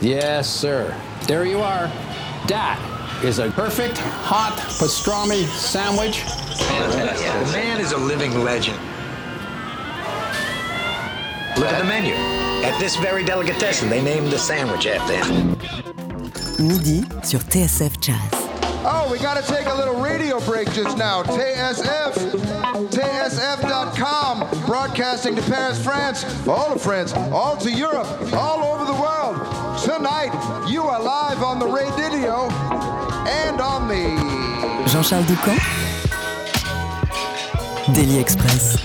Yes, sir. There you are. That is a perfect hot pastrami sandwich. The man is a living legend. Look at the menu. At this very delicatessen, they named the sandwich after him. Midi sur TSF Jazz. Oh, we got to take a little radio break just now. TSF, TSF.com, broadcasting to Paris, France, all of France, all to Europe, all over the world. Tonight, you are live on the radio and on the. Jean-Charles Doucan Daily Express.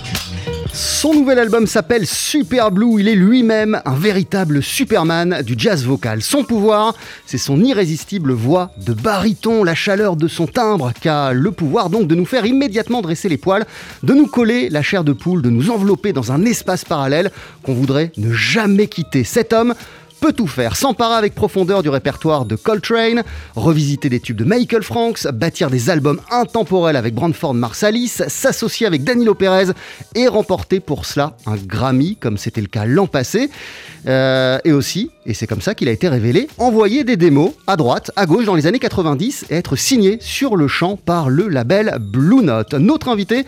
Son nouvel album s'appelle Super Blue. Il est lui-même un véritable Superman du jazz vocal. Son pouvoir, c'est son irrésistible voix de baryton, la chaleur de son timbre, qui a le pouvoir donc de nous faire immédiatement dresser les poils, de nous coller la chair de poule, de nous envelopper dans un espace parallèle qu'on voudrait ne jamais quitter. Cet homme peut tout faire, s'emparer avec profondeur du répertoire de Coltrane, revisiter des tubes de Michael Franks, bâtir des albums intemporels avec Brandford Marsalis, s'associer avec Danilo Perez et remporter pour cela un Grammy, comme c'était le cas l'an passé. Euh, et aussi, et c'est comme ça qu'il a été révélé, envoyer des démos à droite, à gauche dans les années 90 et être signé sur le champ par le label Blue Note. Notre invité,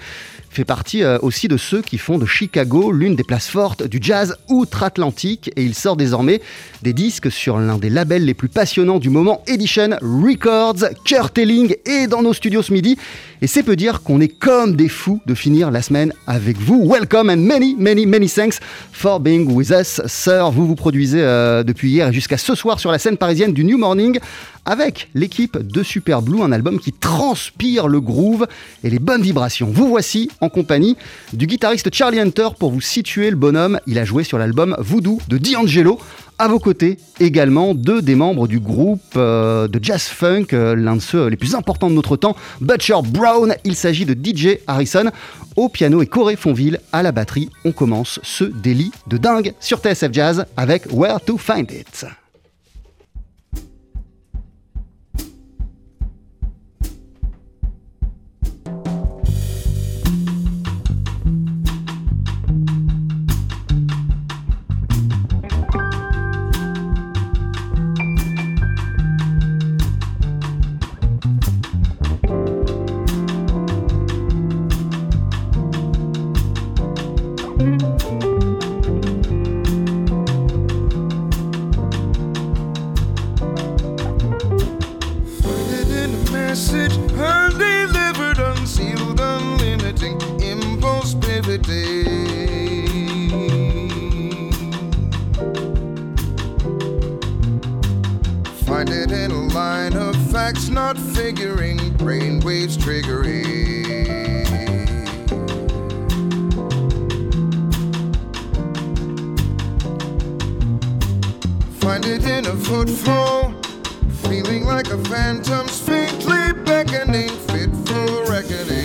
fait partie euh, aussi de ceux qui font de Chicago l'une des places fortes du jazz outre-Atlantique et il sort désormais des disques sur l'un des labels les plus passionnants du moment, Edition Records, Curtailing et dans nos studios ce midi. Et c'est peu dire qu'on est comme des fous de finir la semaine avec vous. Welcome and many, many, many thanks for being with us, sir. Vous vous produisez euh, depuis hier et jusqu'à ce soir sur la scène parisienne du New Morning avec l'équipe de Super Blue, un album qui transpire le groove et les bonnes vibrations. Vous voici en compagnie du guitariste Charlie Hunter pour vous situer le bonhomme. Il a joué sur l'album Voodoo de D'Angelo. À vos côtés également deux des membres du groupe euh, de jazz funk, euh, l'un de ceux les plus importants de notre temps, Butcher Brown. Il s'agit de DJ Harrison au piano et Corey Fonville à la batterie. On commence ce délit de dingue sur TSF Jazz avec Where to Find It. facts not figuring, brainwaves triggering. Find it in a footfall, feeling like a phantom's faintly beckoning, fit for reckoning.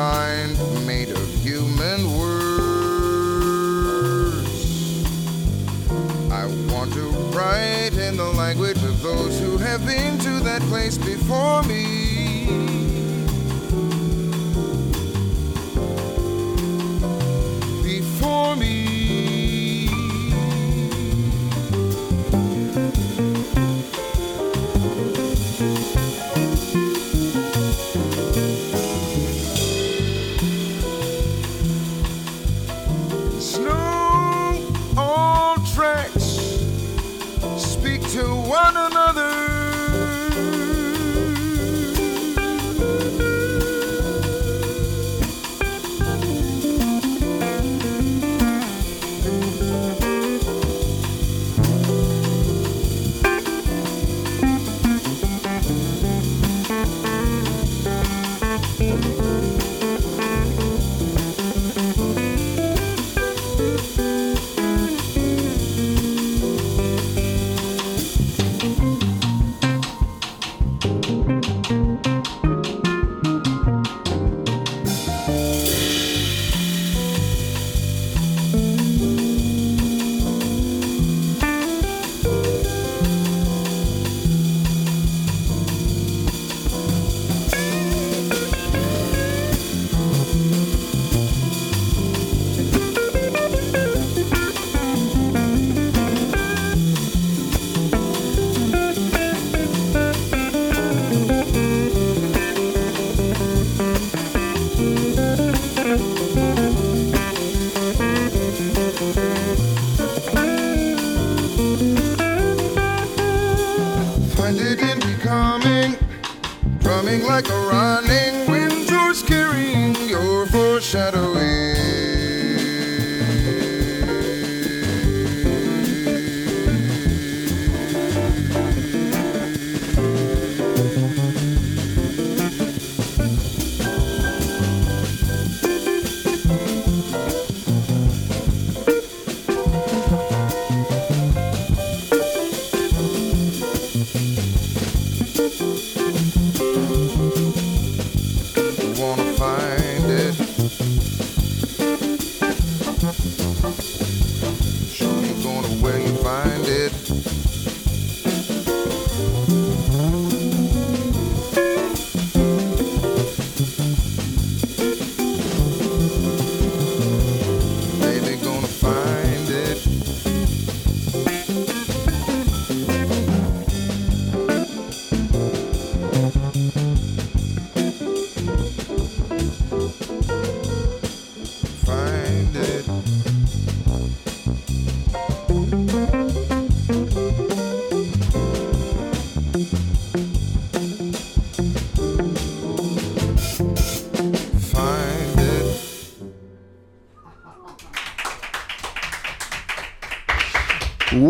kind made of human words. I want to write in the language of those who have been to that place before me.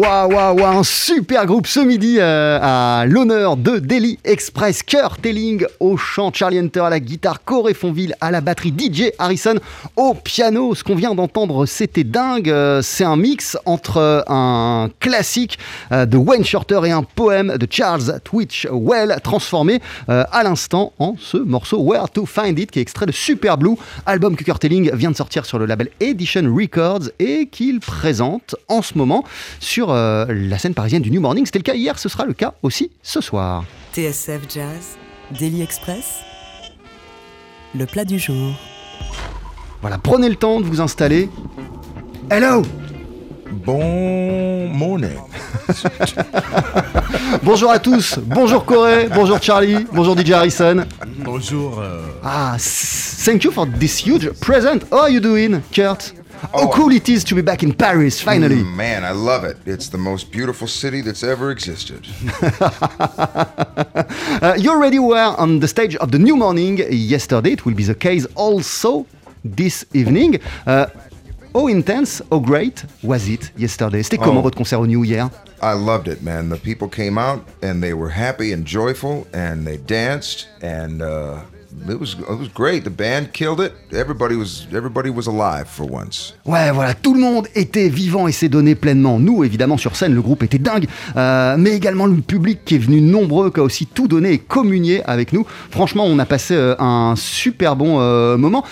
Waouh, waouh, waouh, un super groupe ce midi euh, à l'honneur de Daily Express. Kurt Telling au chant, Charlie Hunter à la guitare, Corey Fonville à la batterie, DJ Harrison au piano. Ce qu'on vient d'entendre, c'était dingue. Euh, C'est un mix entre un classique euh, de Wayne Shorter et un poème de Charles Twitchell transformé euh, à l'instant en ce morceau Where to Find It qui est extrait de Super Blue, album que Kurt Telling vient de sortir sur le label Edition Records et qu'il présente en ce moment sur euh, la scène parisienne du New Morning. C'était le cas hier, ce sera le cas aussi ce soir. TSF Jazz, Daily Express, le plat du jour. Voilà, prenez le temps de vous installer. Hello Bon morning. Bonjour à tous, bonjour Corey, bonjour Charlie, bonjour DJ Harrison. Bonjour. euh, Ah, thank you for this huge present. How are you doing, Kurt? How cool it is to be back in Paris, finally. Mm, Man, I love it. It's the most beautiful city that's ever existed. Uh, you already were on the stage of the New Morning yesterday. It will be the case also this evening. Uh, how intense, how great was it yesterday? C'était comment Oh. votre concert au New hier I loved it, man. The people came out and they were happy and joyful and they danced and uh, it was it was great. The band killed it. Everybody was everybody was alive for once. Ouais, voilà, tout le monde était vivant et s'est donné pleinement. Nous, évidemment, sur scène, le groupe était dingue, euh, mais également le public qui est venu nombreux, qui a aussi tout donné et communié avec nous. Franchement, on a passé euh, un super bon euh, moment.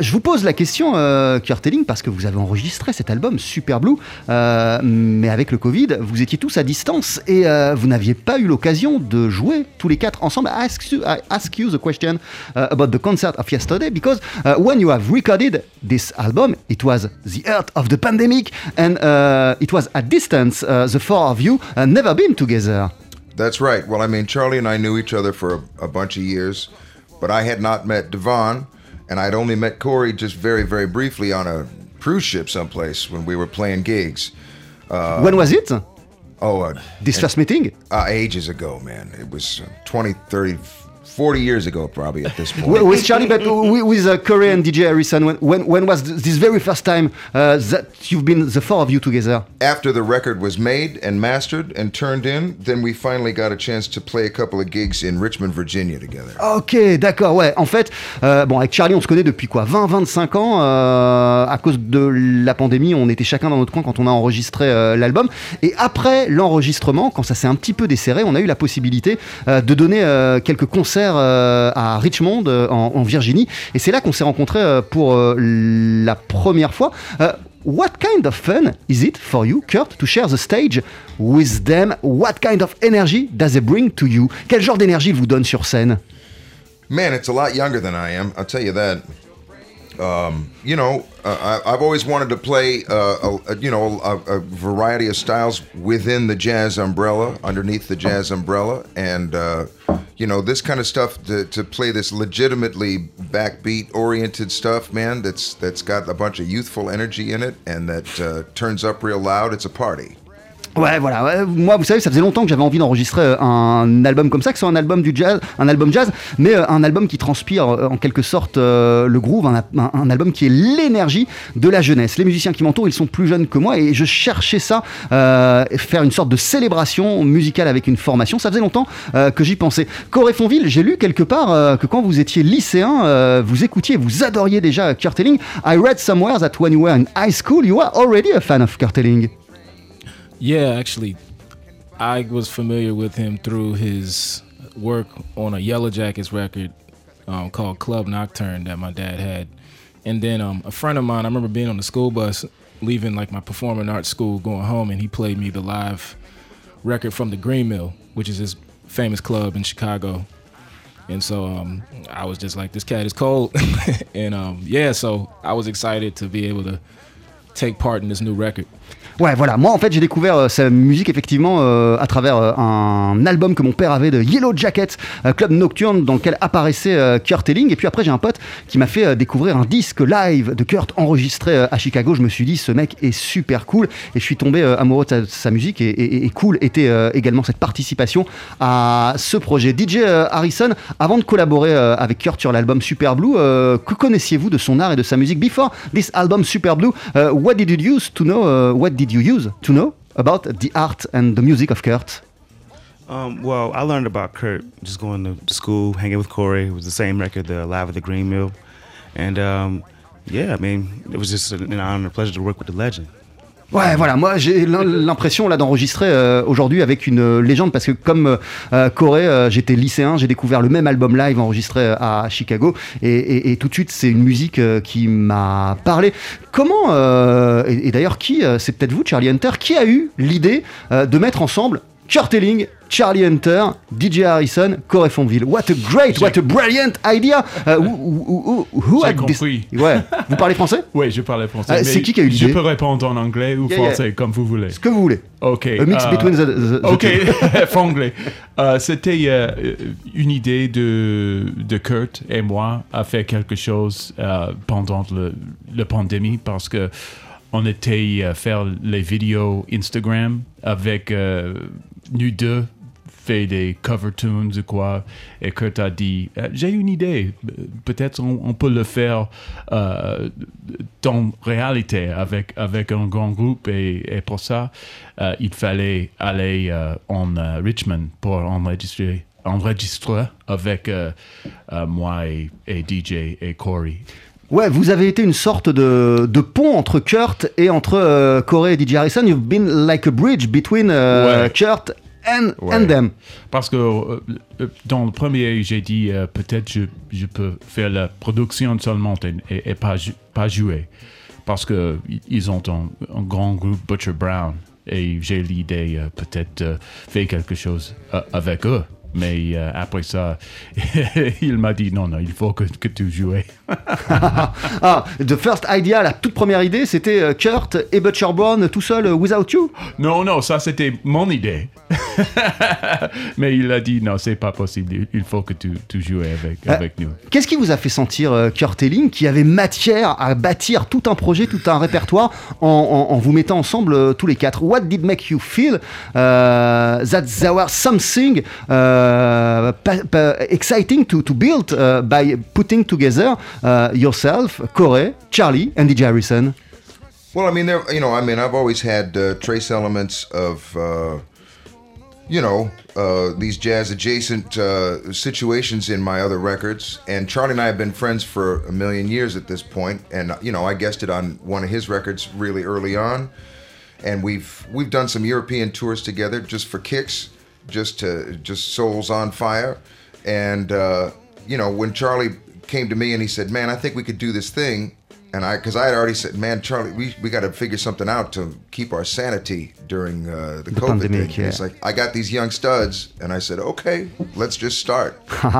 Je vous pose la question, euh, parce que vous avez enregistré cet album Super Blue, mais avec le Covid, vous étiez tous à distance et vous n'aviez pas eu l'occasion de jouer tous les quatre ensemble. Ask you, ask you the question about the concert of yesterday because uh, when you have recorded this album, it was the heart of the pandemic and uh, it was at distance. Uh, the four of you uh, never been together. That's right. Well, I mean, Charlie and I knew each other for a, a bunch of years, but I had not met Devon, and I'd only met Corey just very, very briefly on a cruise ship someplace when we were playing gigs. when was it? Oh, uh, This first meeting? uh, ages ago, man. It was uh, 20, 30, 40 years ago, probably at this point. Wi- with Charlie, but wi- with uh, Corey and DJ Harrison, when, when, when was th- this very first time uh, that you've been the four of you together? After the record was made and mastered and turned in, then we finally got a chance to play a couple of gigs in Richmond, Virginia together. Ok, d'accord, ouais. En fait, euh, bon, avec Charlie, on se connaît depuis quoi 20, 25 ans. euh, à cause de la pandémie, on était chacun dans notre coin quand on a enregistré euh, l'album. Et après l'enregistrement, quand ça s'est un petit peu desserré, on a eu la possibilité de donner quelques concerts euh, à Richmond, euh, en, en Virginie. Et c'est là qu'on s'est rencontrés euh, pour la première fois. What kind of fun is it for you, Kurt, to share the stage with them? What kind of energy does they bring to you? Quel genre d'énergie vous donne sur scène? Man, it's a lot younger than I am. I'll tell you that. Um, you know, uh, I, I've always wanted to play, uh, a, a- you know, a, a variety of styles within the jazz umbrella, underneath the jazz umbrella, and uh, you know, this kind of stuff to, to play this legitimately backbeat-oriented stuff, man. That's that's got a bunch of youthful energy in it, and that uh, turns up real loud. It's a party. Ouais, voilà. ouais. Moi, vous savez, ça faisait longtemps que j'avais envie d'enregistrer euh, un album comme ça, que ce soit un album du jazz, un album jazz, mais euh, un album qui transpire euh, en quelque sorte le groove, un, album qui est l'énergie de la jeunesse. Les musiciens qui m'entourent, ils sont plus jeunes que moi et je cherchais ça, euh, faire une sorte de célébration musicale avec une formation. Ça faisait longtemps que j'y pensais. Corey Fonville, j'ai lu quelque part que quand vous étiez lycéen, vous écoutiez, vous adoriez déjà Kurt Elling. I read somewhere that when you were in high school, you were already a fan of Kurt Elling. Yeah, actually, I was familiar with him through his work on a Yellow Jackets record um, called Club Nocturne that my dad had. And then um, a friend of mine, I remember being on the school bus, leaving like my performing arts school, going home, and he played me the live record from the Green Mill, which is this famous club in Chicago. And so um, I was just like, this cat is cold. and um, yeah, so I was excited to be able to take part in this new record. Ouais, voilà. Moi, en fait, j'ai découvert euh, sa musique effectivement euh, à travers euh, un album que mon père avait de Yellow Jacket, euh, club nocturne dans lequel apparaissait euh, Kurt Elling. Et puis après, j'ai un pote qui m'a fait euh, découvrir un disque live de Kurt enregistré euh, à Chicago. Je me suis dit, ce mec est super cool. Et je suis tombé euh, amoureux de sa, musique. Et, cool était euh, également cette participation à ce projet. DJ euh, Harrison, avant de collaborer euh, avec Kurt sur l'album Super Blue, euh, que connaissiez-vous de son art et de sa musique? Before this album Super Blue, what did you use to know? what did you use to know about the art and the music of Kurt? Um, well, I learned about Kurt just going to school, hanging with Corey. It was the same record, the Live at the Green Mill, and um, yeah, I mean, it was just an honor and a pleasure to work with the legend. Ouais, voilà, moi j'ai l'im- l'impression là d'enregistrer euh, aujourd'hui avec une euh, légende parce que comme euh, Corey, euh, j'étais lycéen, j'ai découvert le même album live enregistré à Chicago et, tout de suite c'est une musique qui m'a parlé. Comment, et, et d'ailleurs qui, c'est peut-être vous Charlie Hunter, qui a eu l'idée de mettre ensemble Kurt Elling, Charlie Hunter, DJ Harrison, Corey Fonville. What a great, what a brilliant idea! Uh, who, who- who- this- compris. Ouais. Vous parlez français? Oui, je parlais français. Mais c'est qui qui a eu Je l'idée? peux répondre en anglais ou Yeah, yeah. français, comme vous voulez. Ce que vous voulez. Ok. A mix euh, between the, the- Ok, franglais. Euh, C'était euh, une idée de, de Kurt et moi à faire quelque chose euh, pendant le, la pandémie parce que on était à faire les vidéos Instagram avec euh, nous deux fait des cover tunes ou quoi et Kurt a dit euh, j'ai une idée peut-être on, on peut le faire euh, dans réalité avec avec un grand groupe et, et pour ça euh, il fallait aller euh, en Richmond pour enregistrer enregistré avec euh, euh, moi et, et DJ et Corey. Ouais, vous avez été une sorte de, de pont entre Kurt et entre euh, Corey et DJ Harrison. You've been like a bridge between Ouais. Kurt and, Ouais. and them. Parce que euh, euh, dans le premier, j'ai dit euh, peut-être je, je peux faire la production seulement et, et- et pas, pas jouer. Parce que i- ils ont un, un grand groupe Butcher Brown et j'ai l'idée euh, peut-être faire quelque chose avec eux. Mais euh, après ça, il m'a dit non, non, il faut que, que tu joues. ah, the first idea, la toute première idée, c'était euh, Kurt et Butcher Brown tout seul, euh, without you? Non, non, ça c'était mon idée. Mais il a dit non, c'est pas possible. Il faut que tu, tu joues avec, Euh, avec nous. Qu'est-ce qui vous a fait sentir, Kurt Elling, qui avait matière à bâtir tout un projet, tout un répertoire en, en- en vous mettant ensemble tous les quatre? What did make you feel uh, that there was something uh, exciting to, to build uh, by putting together uh, yourself, Corey, Charlie, and DJ Harrison Well, I mean, there. You know, I mean, I've always had uh, trace elements of, uh, you know, uh, these jazz adjacent uh, situations in my other records. And Charlie and I have been friends for a million years at this point. And you know, I guessed it on one of his records really early on. And we've we've done some European tours together just for kicks, just to just souls on fire. And uh, you know, when Charlie came to me and he said, "Man, I think we could do this thing." And I, because I had already said, man, Charlie, we, we got to figure something out to keep our sanity during uh, the, The COVID pandemic, thing. Yeah. like, I got these young studs, and I said, okay, let's just start.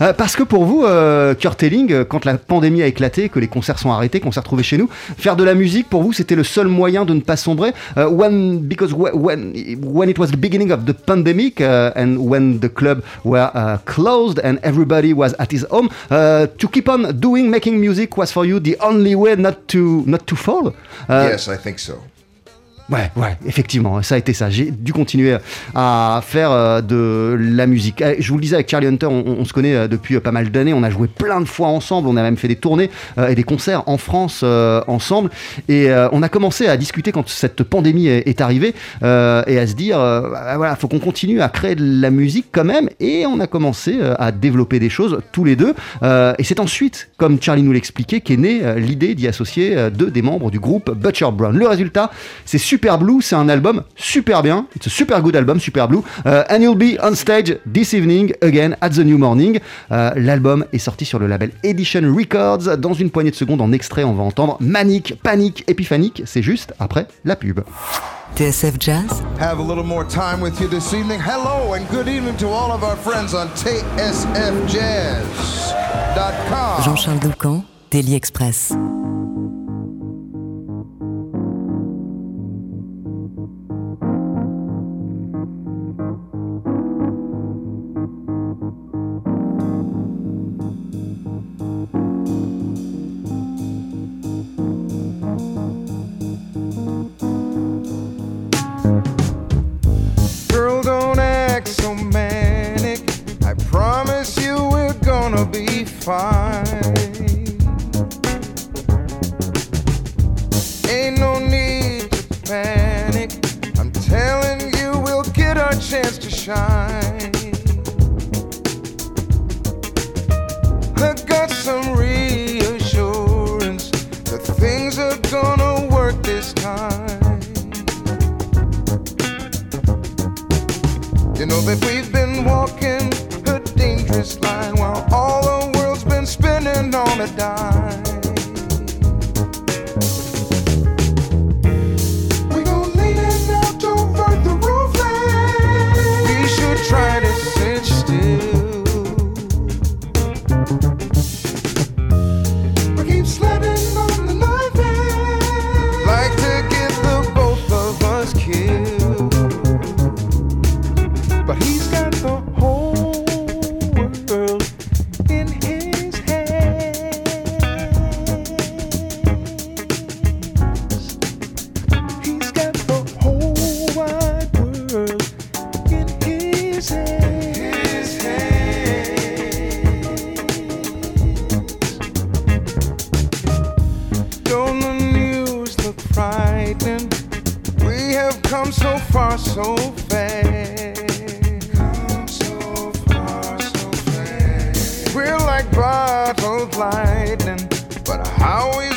Euh, Parce que pour vous, euh, Kurt Elling, euh, quand la pandémie a éclaté, que les concerts sont arrêtés, qu'on s'est retrouvés chez nous, faire de la musique pour vous, c'était le seul moyen de ne pas sombrer? Euh, when, because wh- when, when it was the beginning of the pandemic uh, and when the club were uh, closed and everybody was at his home, uh, to keep on doing, making music was for you the only way not to not to fall. Euh, yes, I think so. Ouais, ouais, effectivement, ça a été ça. J'ai dû continuer à faire euh, de la musique. Eh, Je vous le disais avec Charlie Hunter, on, se connaît euh, depuis euh, pas mal d'années. On a joué plein de fois ensemble. On a même fait des tournées et des concerts en France ensemble. Et on a commencé à discuter quand cette pandémie est, arrivée et à se dire, euh, bah, voilà, faut qu'on continue à créer de la musique quand même. Et on a commencé à développer des choses tous les deux. Et c'est ensuite, comme Charlie nous l'expliquait, qu'est née l'idée d'y associer deux des membres du groupe Butcher Brown. Le résultat, c'est Super Blue, c'est un album super bien, it's a super good album, Super Blue, Euh, and you'll be on stage this evening again at the New Morning. Euh, L'album est sorti sur le label Edition Records. Dans une poignée de secondes, en extrait, on va entendre Manic, Panique, Épiphanique. C'est juste après la pub. TSF Jazz, Have a little more time with you this evening. Hello and good evening to all of our friends on TSFJazz.com. Jean-Charles Doucan, Daily Express. Fine. Ain't no need to panic. I'm telling you, we'll get our chance to shine. Lightning. But how we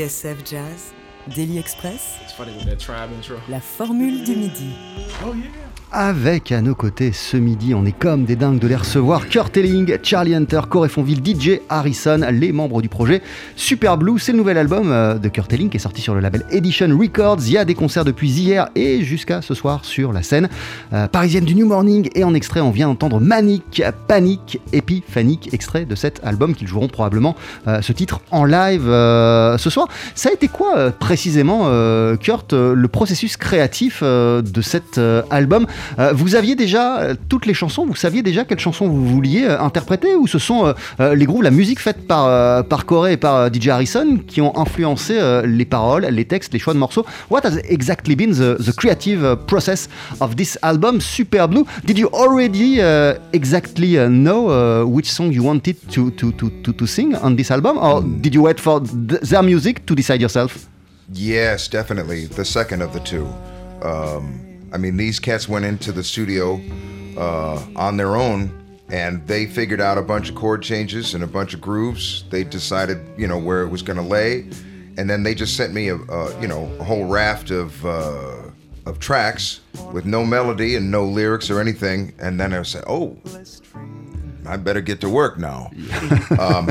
TSF Jazz, Daily Express, It's funny with that tribe intro. la formule du midi. Avec à nos côtés ce midi, on est comme des dingues de les recevoir. Kurt Elling, Charlie Hunter, Corey Fonville, DJ Harrison, les membres du projet Super Blue. C'est le nouvel album euh, de Kurt Elling qui est sorti sur le label Edition Records. Il y a des concerts depuis hier et jusqu'à ce soir sur la scène euh, parisienne du New Morning. Et en extrait, on vient d'entendre Manic, Panic, Epiphanic, extrait de cet album qu'ils joueront probablement euh, ce titre en live ce soir. Ça a été quoi précisément, Kurt, le processus créatif de cet album? Vous aviez déjà euh, toutes les chansons, vous saviez déjà quelles chansons vous vouliez euh, interpréter ou ce sont euh, euh, les grooves, la musique faite par, euh, par Corey et par euh, DJ Harrison qui ont influencé euh, les paroles, les textes, les choix de morceaux? What has exactly been the, the creative process of this album, Super Blue Did you already uh, exactly know uh, which song you wanted to, to, to, to, to sing on this album? Or did you wait for th- their music to decide yourself? Yes, definitely. The second of the two. Um, I mean, these cats went into the studio uh, on their own and they figured out a bunch of chord changes and a bunch of grooves. They decided, you know, where it was going to lay. And then they just sent me a, a you know, a whole raft of, uh, of tracks with no melody and no lyrics or anything. And then I said, oh, I better get to work now. um,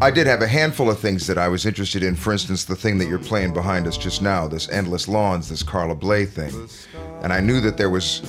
I did have a handful of things that I was interested in. For instance, the thing that you're playing behind us just now, this Endless Lawns, this Carla Bley thing. and I knew that there was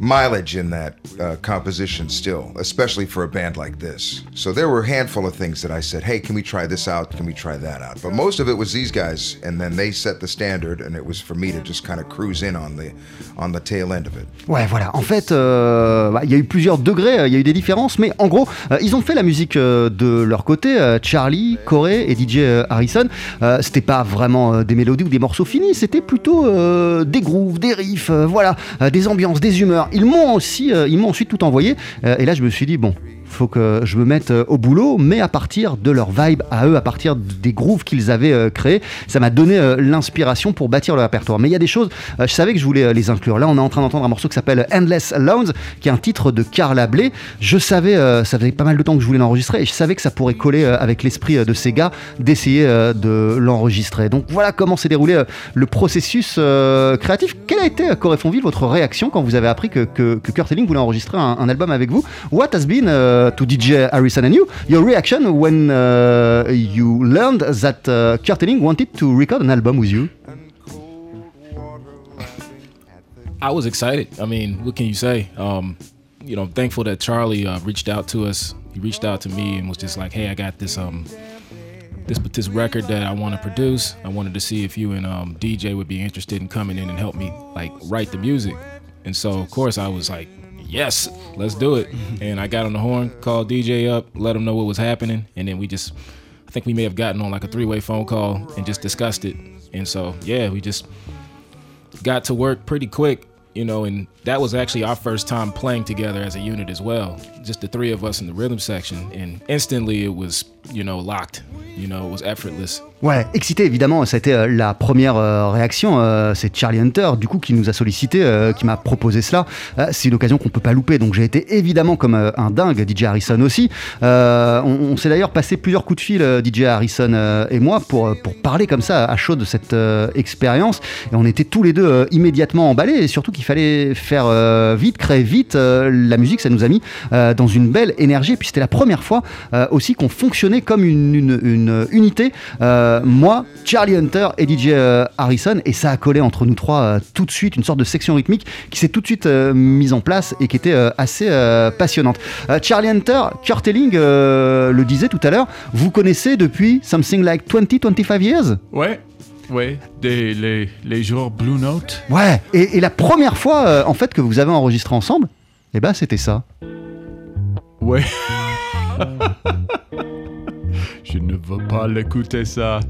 mileage in that uh, composition still, especially for a band like this. So there were a handful of things that I said, "Hey, can we try this out? Can we try that out?" But most of it was these guys, and then they set the standard, and it was for me to just kind of cruise in on the on the tail end of it. Ouais, voilà. En fait, euh, bah, il y a eu plusieurs degrés, euh, il y a eu des différences, mais en gros, euh, ils ont fait la musique euh, de leur côté. euh, Charlie, Corey et DJ euh, Harrison. Euh, c'était pas vraiment euh, des mélodies ou des morceaux finis, c'était plutôt euh, des grooves, des riffs, euh, voilà, euh, des ambiances, des humeurs. Ils m'ont aussi, euh, ils m'ont ensuite tout envoyé. Euh, et là, je me suis dit bon. Faut que je me mette euh, au boulot, mais à partir de leur vibe à eux, à partir des grooves qu'ils avaient euh, créés, ça m'a donné euh, l'inspiration pour bâtir le répertoire. Mais il y a des choses, je savais que je voulais les inclure. Là, on est en train d'entendre un morceau qui s'appelle Endless Loans, qui est un titre de Carla Bley. Je savais, ça faisait pas mal de temps que je voulais l'enregistrer, et je savais que ça pourrait coller avec l'esprit de ces gars d'essayer de l'enregistrer. Donc voilà comment s'est déroulé le processus créatif. Quelle a été, euh, Corey Fonville, votre réaction quand vous avez appris que, que, que Kurt Elling voulait enregistrer un, un album avec vous? What has been, uh, to DJ Harrison and you, your reaction when uh, you learned that uh, wanted to record an album with you I was excited. I mean, what can you say? Um, you know, I'm thankful that Charlie uh, reached out to us. He reached out to me and was just like, "Hey, I got this um this this record that I want to produce. I wanted to see if you and um, DJ would be interested in coming in and help me like write the music." And so, of course, I was like, "Yes, let's do it." and I got on the horn, called DJ up, let him know what was happening, and then we just I think we may have gotten on like a three-way phone call and just discussed it. And so, yeah, we just got to work pretty quick, you know, and that was actually our first time playing together as a unit as well. Just the three of us in the rhythm section. And instantly it was, you know, locked. You know, it was effortless. Ouais, excité évidemment, ça a été euh, la première euh, réaction. euh, c'est Charlie Hunter, du coup, qui nous a sollicité, qui m'a proposé cela. C'est une occasion qu'on peut pas louper, donc j'ai été évidemment comme un dingue, DJ Harrison aussi. On s'est d'ailleurs passé plusieurs coups de fil, DJ Harrison et moi, pour, pour parler comme ça à chaud de cette expérience. Et on était tous les deux immédiatement emballés, et surtout qu'il fallait faire vite, créer vite. La musique, ça nous a mis dans une belle énergie. Et puis c'était la première fois aussi qu'on fonctionnait comme une, unité. Moi, Charlie Hunter et DJ euh, Harrison, et ça a collé entre nous trois euh, tout de suite, une sorte de section rythmique qui s'est tout de suite euh, mise en place et qui était euh, assez euh, passionnante. Euh, Charlie Hunter, Kurt Elling euh, le disait tout à l'heure, vous connaissez depuis something like 20-25 years? Ouais, ouais, des, les, les jours Blue Note. Ouais, et, et la première fois euh, en fait que vous avez enregistré ensemble, eh ben c'était ça. Ouais. Je ne veux pas l'écouter ça.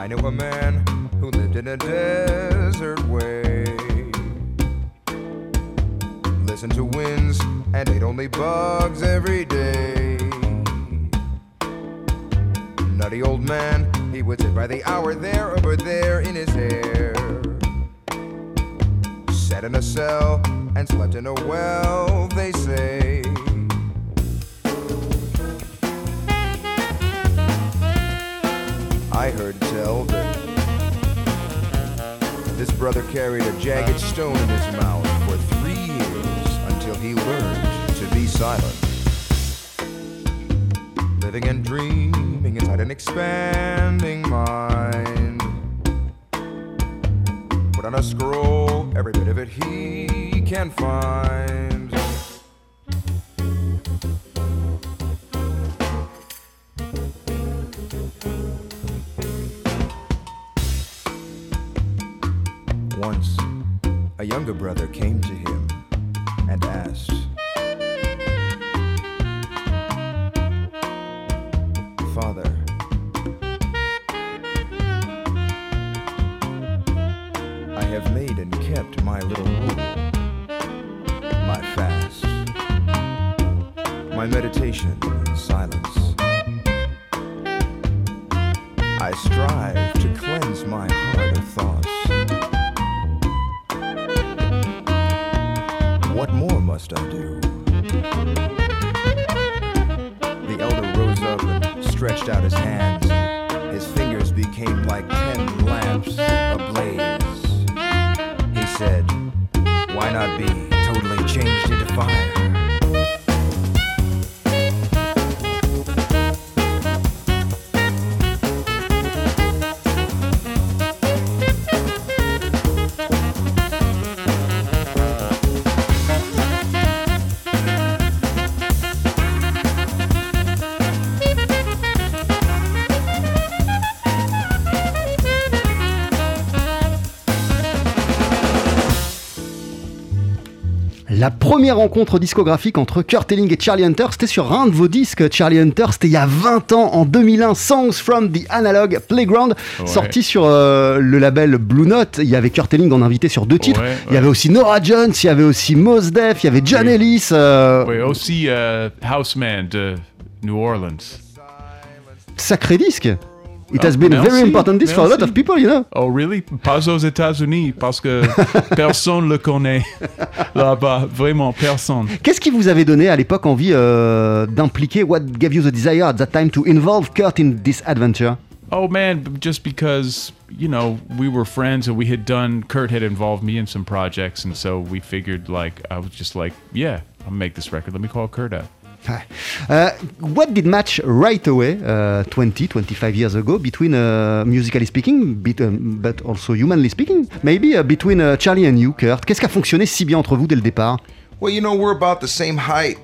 I knew a man who lived in a desert Listened to winds and ate only bugs every day. Nutty old man, he would sit by the hour there, over there in his hair. Sat in a cell and slept in a well, they say. I heard tell that this brother carried a jagged stone in his mouth he learned to be silent. Living and dreaming inside an expanding mind. Put on a scroll, every bit of it he can find. Once, a younger brother came to him and asked, première rencontre discographique entre Kurt Elling et Charlie Hunter, c'était sur un de vos disques, Charlie Hunter, c'était il y a 20 ans, en 2001, Songs from the Analog Playground, Ouais. sorti sur euh, le label Blue Note. Il y avait Kurt Elling en invité sur deux titres. Ouais, Il y avait aussi Nora Jones, il y avait aussi Mos Def, il y avait John Oui. Ellis. euh, Oui, aussi euh, Houseman de New Orleans. Sacré disque. It Ah, has been a very merci, important disc for a lot of people, you know. Oh, really? Pas aux États-Unis, parce que personne le connaît là-bas. Vraiment, personne. Qu'est-ce qui vous avait donné à l'époque envie euh, d'impliquer What gave you the desire at that time to involve Kurt in this adventure Oh man, just because you know we were friends and we had done. Kurt had involved me in some projects, and so we figured like I was just like, yeah, I'll make this record. Let me call Kurt up. Uh, what did match right away, uh, 20, 25 years ago, between, uh, musically speaking, bet- um, but also humanly speaking, maybe uh, between uh, Charlie and you, Kurt Qu'est-ce qui a fonctionné si bien entre vous dès le départ Well, you know, we're about the same height.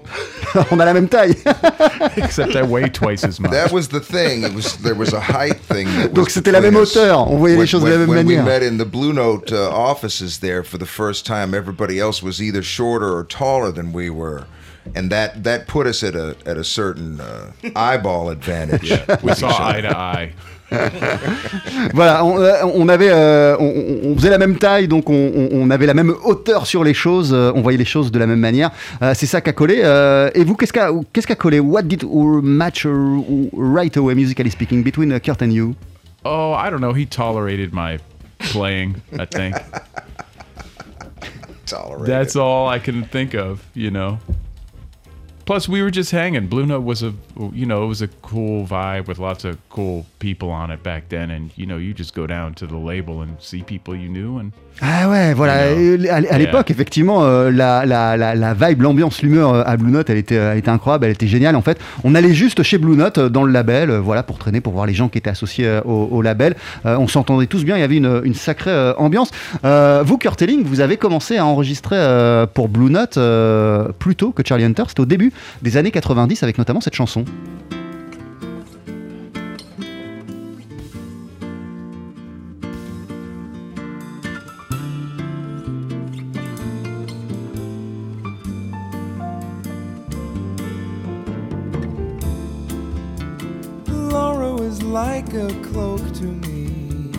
On a la même taille. Except I weigh twice as much. That was the thing. It was there was a height thing. That Donc was c'était la between même hauteur. On voyait les When- de la même when manière. we met in the Blue Note uh, offices there for the first time, everybody else was either shorter or taller than we were. And that, that put us at a at a certain uh, eyeball advantage. we with saw eye to eye. voilà, on, euh, on avait, euh, on, on- faisait la même taille, donc on, on- avait la même hauteur sur les choses, euh, on voyait les choses de la même manière. Euh, c'est ça qui a collé. Euh, et vous, qu'est-ce qui a, qu'est-ce qui a collé? What did match uh, right away, musically speaking, between uh, Kurt and you? Oh, I don't know. He tolerated my playing. I think Tolerated. that's all I can think of. You know? Plus, we were just hanging. Blue Note was a, you know, it was a cool vibe with lots of cool people on it back then. And you know, you just go down to the label and see people you knew, and Ah ouais, voilà. You know. Euh, À, l'époque, effectivement, euh, la, la, la, la vibe, l'ambiance, l'humeur euh, à Blue Note, elle était, elle était incroyable, elle était géniale. En fait, on allait juste chez Blue Note dans le label, voilà, pour traîner, pour voir les gens qui étaient associés au, au label. Euh, on s'entendait tous bien, il y avait une, une sacrée euh, ambiance. Vous, Kurt Elling, vous avez commencé à enregistrer pour Blue Note plus tôt que Charlie Hunter. C'était au début des années 90 avec notamment cette chanson. Laura was like a cloak to me.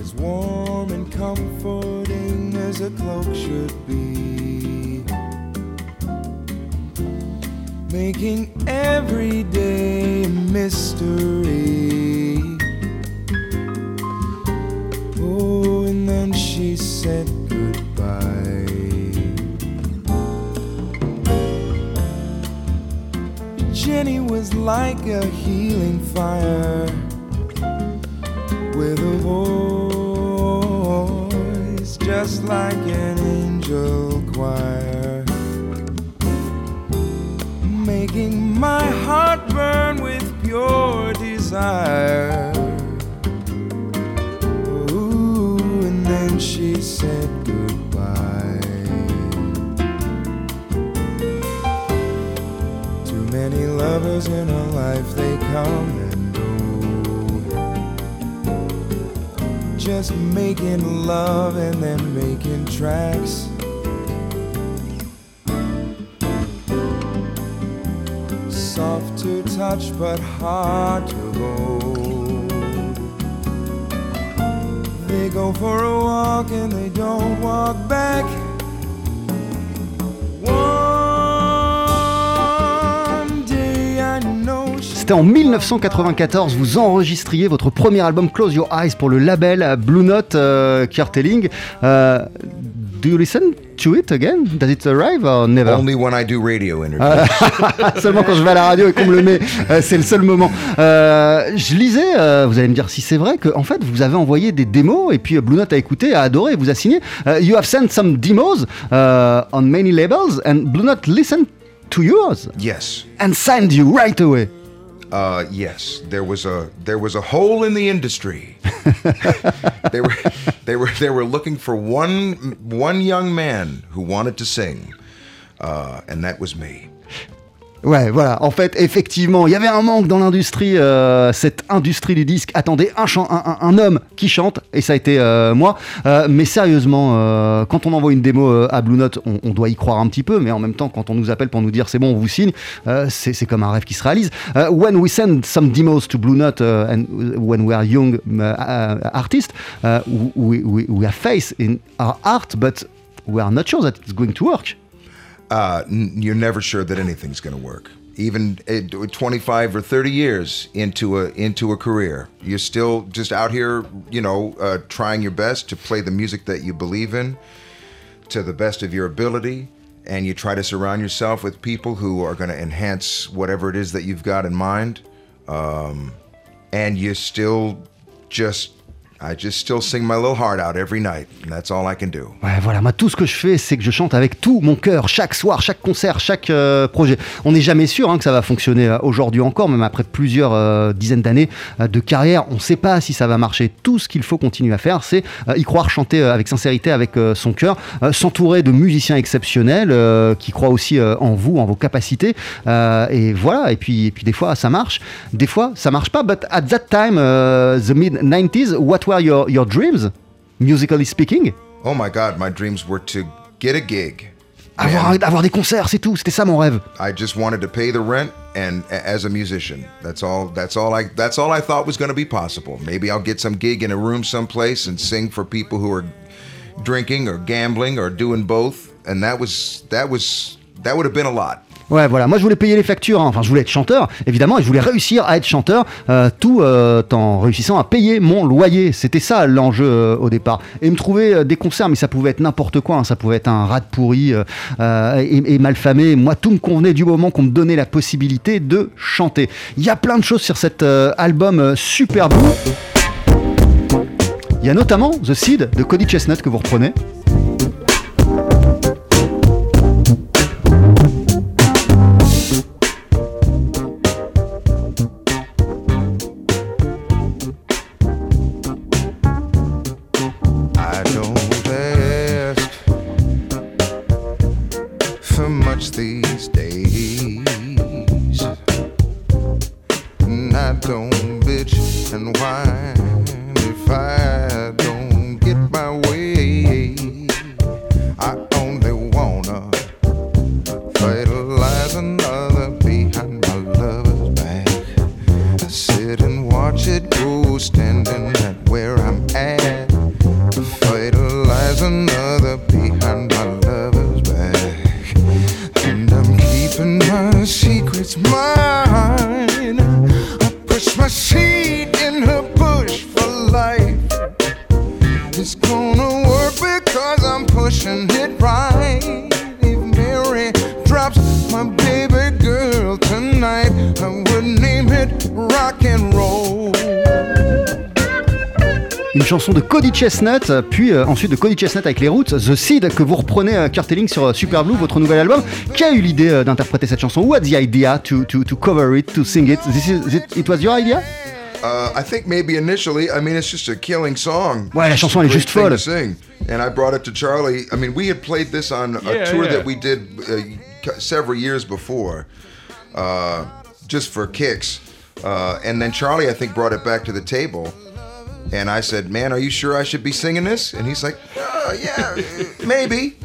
As warm and comforting as a cloak should be. Making every day a mystery. Oh, and then she said goodbye. Jenny was like a healing fire with a voice just like an angel my heart burn with pure desire. Ooh, and then she said goodbye. Too many lovers in a life, they come and go. Just making love and then making tracks. To touch, but hard to hold. They go for a walk and they don't walk back. C'était en 1994, vous enregistriez votre premier album Close Your Eyes pour le label Blue Note, euh, Kurt Elling. Euh, do you listen? To it again? Does it arrive or never? Only when I do radio interviews. Ah, Seulement quand je vais à la radio et qu'on me le met, euh, c'est le seul moment. Euh, je lisais, euh, vous allez me dire si c'est vrai, qu'en fait vous avez envoyé des démos et puis euh, Blue Note a écouté, a adoré, vous a signé. Euh, you have sent some demos uh, on many labels and Blue Note listened to yours yes. and signed you right away. Uh, yes, there was a there was a hole in the industry. they were they were they were looking for one one young man who wanted to sing, uh, and that was me. Ouais, voilà. En fait, effectivement, il y avait un manque dans l'industrie. euh, cette industrie du disque attendait un, homme qui chante, et ça a été euh, moi. Euh, mais sérieusement, quand on envoie une démo à Blue Note, on, doit y croire un petit peu. Mais en même temps, quand on nous appelle pour nous dire c'est bon, on vous signe, c'est comme un rêve qui se réalise. When we send some demos to Blue Note, and when we are young uh, uh, artists, uh, we, we, we faith in our art, but we are not sure that it's going to work. Uh, n- you're never sure that anything's going to work. Even at 25 or 30 years into a into a career, you're still just out here, you know, uh, trying your best to play the music that you believe in to the best of your ability, and you try to surround yourself with people who are going to enhance whatever it is that you've got in mind. Um, and you're still just, I just still sing my little heart out every night, that's all I can do. Voilà, moi tout ce que je fais, c'est que je chante avec tout mon cœur, chaque soir, chaque concert, chaque euh, projet. On n'est jamais sûr hein, que ça va fonctionner euh, aujourd'hui encore, même après plusieurs euh, dizaines d'années de carrière. On ne sait pas si ça va marcher. Tout ce qu'il faut continuer à faire, c'est y croire, chanter avec sincérité, avec son cœur, s'entourer de musiciens exceptionnels qui croient aussi en vous, en vos capacités. Et voilà, et puis, et puis des fois ça marche, des fois ça marche pas. But at that time, the mid 90s, what were your, your dreams, musically speaking? Oh my God, my dreams were to get a gig. Avoir, avoir des concerts, c'est tout. C'était ça mon rêve. I just wanted to pay the rent and as a musician. That's all that's all I that's all I thought was going to be possible. Maybe I'll get some gig in a room someplace and sing for people who are drinking or gambling or doing both and that was that was that would have been a lot. Ouais, voilà. Moi, je voulais payer les factures. hein. Enfin, je voulais être chanteur, évidemment, et je voulais réussir à être chanteur, euh, tout euh, en réussissant à payer mon loyer. C'était ça l'enjeu euh, au départ. Et me trouver des concerts, mais ça pouvait être n'importe quoi. hein. Ça pouvait être un rat de pourri et, et malfamé. Moi, tout me convenait du moment qu'on me donnait la possibilité de chanter. Il y a plein de choses sur cet album Super Blue. Il y a notamment The Seed de Cody Chestnut que vous reprenez. Another chanson de Cody Chestnut, puis euh, ensuite de Cody Chestnut avec les Roots, The Seed, que vous reprenez euh, Kurt Elling sur euh, Super Blue, votre nouvel album. Qui a eu l'idée euh, d'interpréter cette chanson? What's the idea to, to, to cover it, to sing it? This is, it, it was your idea? Uh, I think maybe initially, I mean, it's just a killing song. Ouais, la chanson, elle est juste folle. sing. And I brought it to Charlie. I mean, we had played this on a Yeah, tour yeah. that we did uh, c- several years before, uh, just for kicks. Uh, and then Charlie, I think, brought it back to the table. And I said, "Man, are you sure I should be singing this?" And he's like, uh, "Yeah, maybe."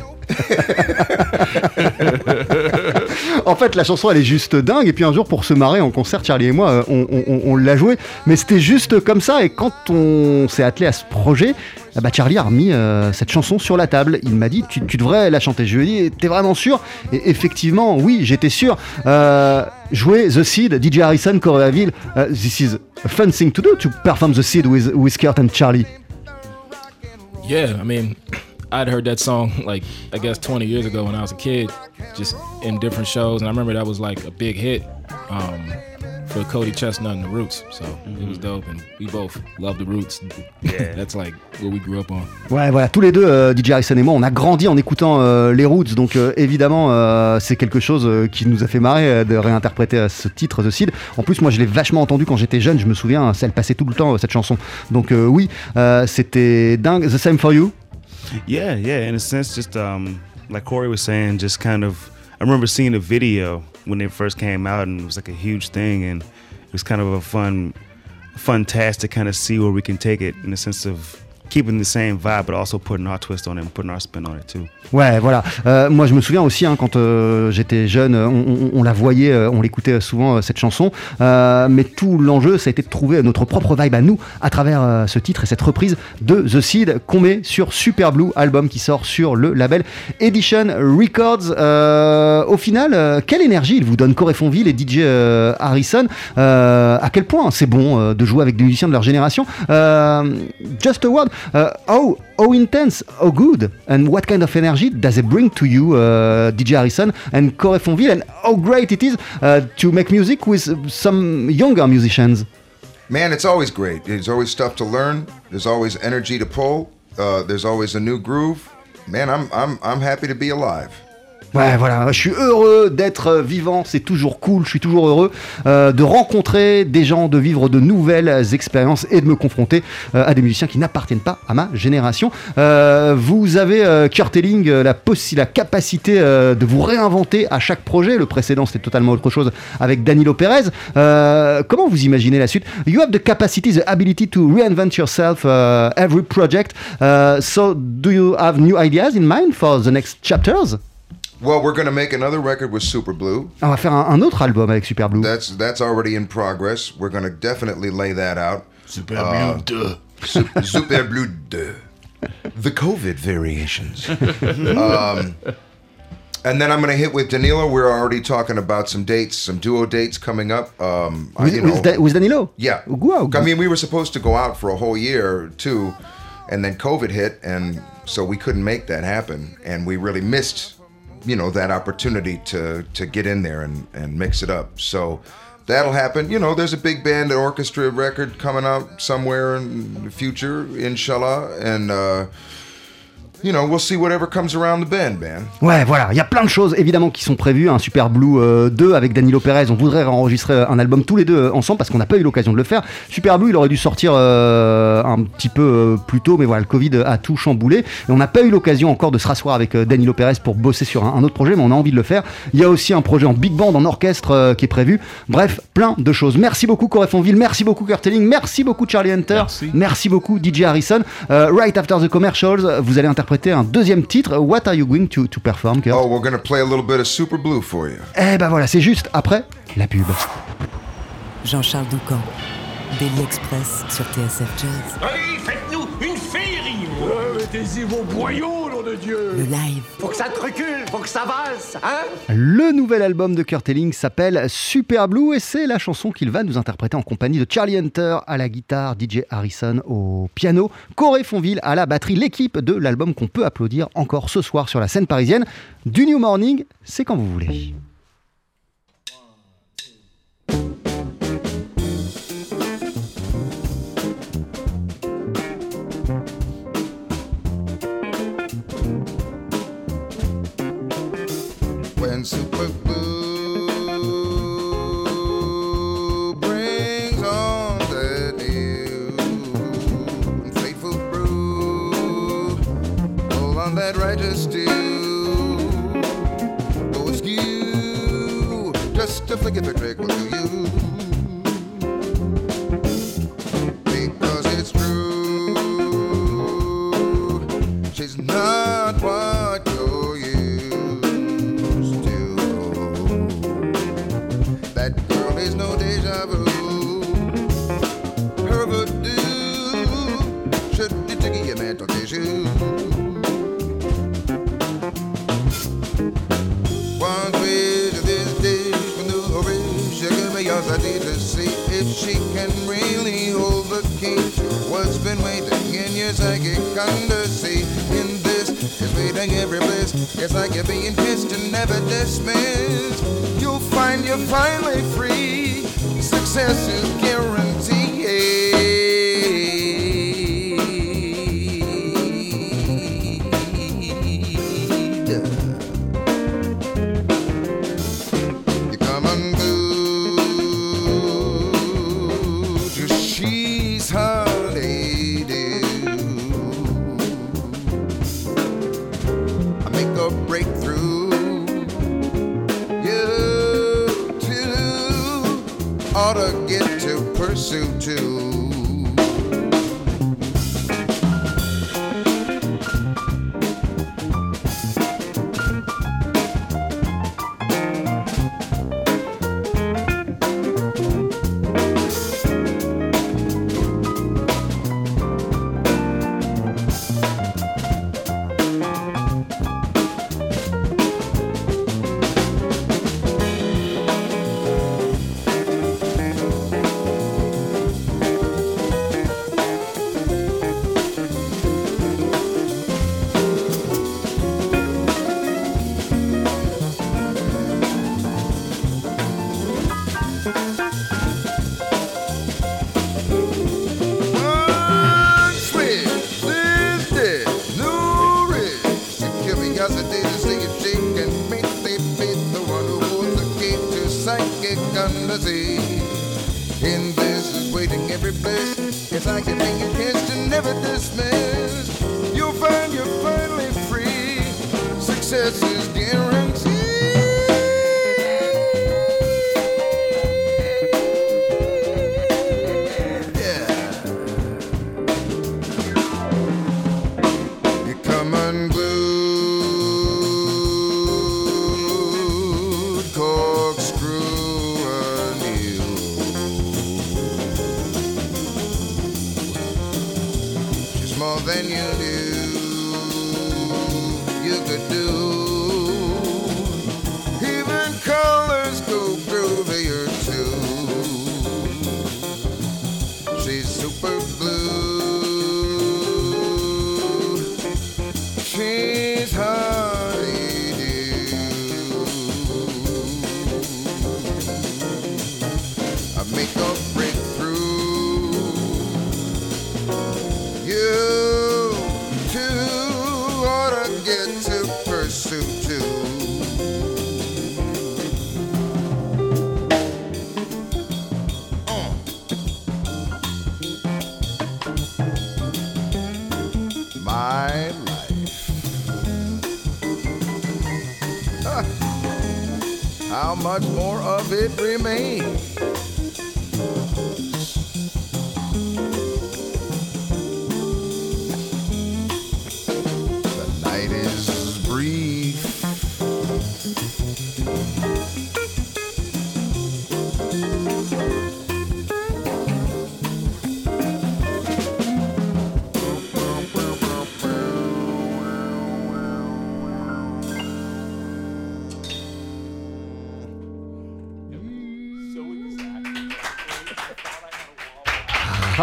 En fait, la chanson, elle est juste dingue. Et puis un jour, pour se marrer en concert, Charlie et moi, euh, on, l'a joué. Mais c'était juste comme ça. Et quand on s'est attelé à ce projet, ah bah Charlie a remis euh, cette chanson sur la table. Il m'a dit, tu, devrais la chanter. Je lui ai dit, t'es vraiment sûr? Et effectivement, oui, j'étais sûr. Euh, jouer The Seed, DJ Harrison, Coréaville, euh, this is a fun thing to do, to perform The Seed with, with Kurt and Charlie. Yeah, I mean, I'd heard that song like I guess 20 years ago when I was a kid, just in different shows, and I remember that was like a big hit um, for Cody Chestnut and the Roots. So it was dope, and we both love the Roots. Yeah. That's like what we grew up on. Ouais, voilà, tous les deux, euh, DJ Harrison et moi, on a grandi en écoutant euh, les Roots, donc euh, évidemment, euh, c'est quelque chose euh, qui nous a fait marrer euh, de réinterpréter euh, ce titre, The Seed. En plus, moi, je l'ai vachement entendu quand j'étais jeune, je me souviens, elle passait tout le temps, euh, cette chanson. Donc euh, oui, euh, c'était dingue. The Same for You Yeah, yeah. In a sense, just um, like Corey was saying, just kind of. I remember seeing the video when it first came out, and it was like a huge thing, and it was kind of a fun, fun task to kind of see where we can take it in the sense of keeping the same vibe, but also putting our twist on it and putting our spin on it too. Ouais, voilà. Euh, moi, je me souviens aussi, hein, quand euh, j'étais jeune, on, on- la voyait, euh, on l'écoutait souvent, euh, cette chanson. Euh, mais tout l'enjeu, ça a été de trouver notre propre vibe à nous à travers euh, ce titre et cette reprise de The Seed qu'on met sur Super Blue, album qui sort sur le label Edition Records. Euh, au final, euh, quelle énergie il vous donne Corey Fonville et DJ euh, Harrison Euh, À quel point c'est bon euh, de jouer avec des musiciens de leur génération Euh, Just a word. Uh, how how intense, how good, and what kind of energy does it bring to you, uh, DJ Harrison and Corey Fonville, and how great it is uh, to make music with some younger musicians. Man, it's always great. There's always stuff to learn. There's always energy to pull. There's always a new groove. Man, I'm I'm I'm happy to be alive. Ouais, voilà, je suis heureux d'être vivant, c'est toujours cool, je suis toujours heureux euh, de rencontrer des gens, de vivre de nouvelles expériences et de me confronter euh, à des musiciens qui n'appartiennent pas à ma génération. Euh, vous avez, euh, la, la capacité de vous réinventer à chaque projet. Le précédent, c'était totalement autre chose avec Danilo Perez. Comment vous imaginez la suite? You have the capacity, the ability to reinvent yourself every project. So, do you have new ideas in mind for the next chapters? Well, we're gonna make another record with Super Blue. On va faire un, un autre album avec Super Blue. That's that's already in progress. We're gonna definitely lay that out. Super Uh, Blue 2. Super Blue 2. The COVID variations. um, and then I'm going to hit with Danilo. We're already talking about some dates, some duo dates coming up. Um, I- With, you with know- Da- with Danilo yeah. Wow. I mean, we were supposed to go out for a whole year too, and then COVID hit, and so we couldn't make that happen, and we really missed, you know, that opportunity to to get in there and and mix it up. So that'll happen. You know, there's a big band and orchestra record coming out somewhere in the future, inshallah, and. uh you know, we'll see whatever comes around the bend, man. Ouais, voilà, il y a plein de choses évidemment qui sont prévues. Un Super Blue euh, 2 avec Danilo Perez. On voudrait enregistrer un album tous les deux euh, ensemble parce qu'on n'a pas eu l'occasion de le faire. Super Blue, il aurait dû sortir euh, un petit peu euh, plus tôt, mais voilà, le Covid a tout chamboulé. Et on n'a pas eu l'occasion encore de se rasseoir avec euh, Danilo Perez pour bosser sur un, un autre projet, mais on a envie de le faire. Il y a aussi un projet en big band, en orchestre euh, qui est prévu. Bref, plein de choses. Merci beaucoup Corey Fonville, merci beaucoup Kurt Elling, merci beaucoup Charlie Hunter, Merci. beaucoup DJ Harrison. Euh, right after the commercials, vous allez interpréter un deuxième titre. What are you going to, to perform, Kurt? Oh, we're gonna play a little bit of Super Blue for you. Eh ben voilà, c'est juste après la pub. Jean-Charles Doucan, Daily Express sur TSF Jazz. Allez, Mettez-y vos boyaux, nom de Dieu Le live. Faut que ça te recule, faut que ça valse, hein Le nouvel album de Kurt Elling s'appelle Super Blue et c'est la chanson qu'il va nous interpréter en compagnie de Charlie Hunter à la guitare, DJ Harrison au piano, Corey Fonville à la batterie, l'équipe de l'album qu'on peut applaudir encore ce soir sur la scène parisienne. Du New Morning, c'est quand vous voulez. When Super Blue brings on the new and faithful brew, pull on that righteous stew. Oh, Go askew, just to forget the trick There's no deja vu. Every. It's like you're being kissed and never dismissed. You'll find you're finally free. Success is guaranteed. To pursue too.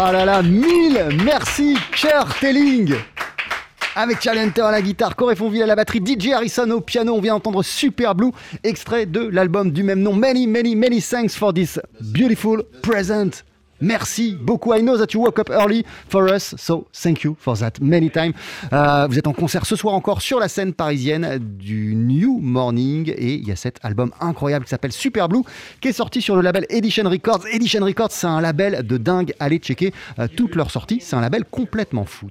Ah là là, mille merci, Cher Telling avec Chalenter à la guitare, Corey Fonville à la batterie, DJ Harrison au piano. On vient entendre Super Blue, extrait de l'album du même nom. Many, many, many thanks for this beautiful present. Merci beaucoup. I know that you woke up early for us, so thank you for that many times. Euh, vous êtes en concert ce soir encore sur la scène parisienne du New Morning et il y a cet album incroyable qui s'appelle Super Blue qui est sorti sur le label Edition Records. Edition Records, c'est un label de dingue. Allez checker euh, toutes leurs sorties. C'est un label complètement fou.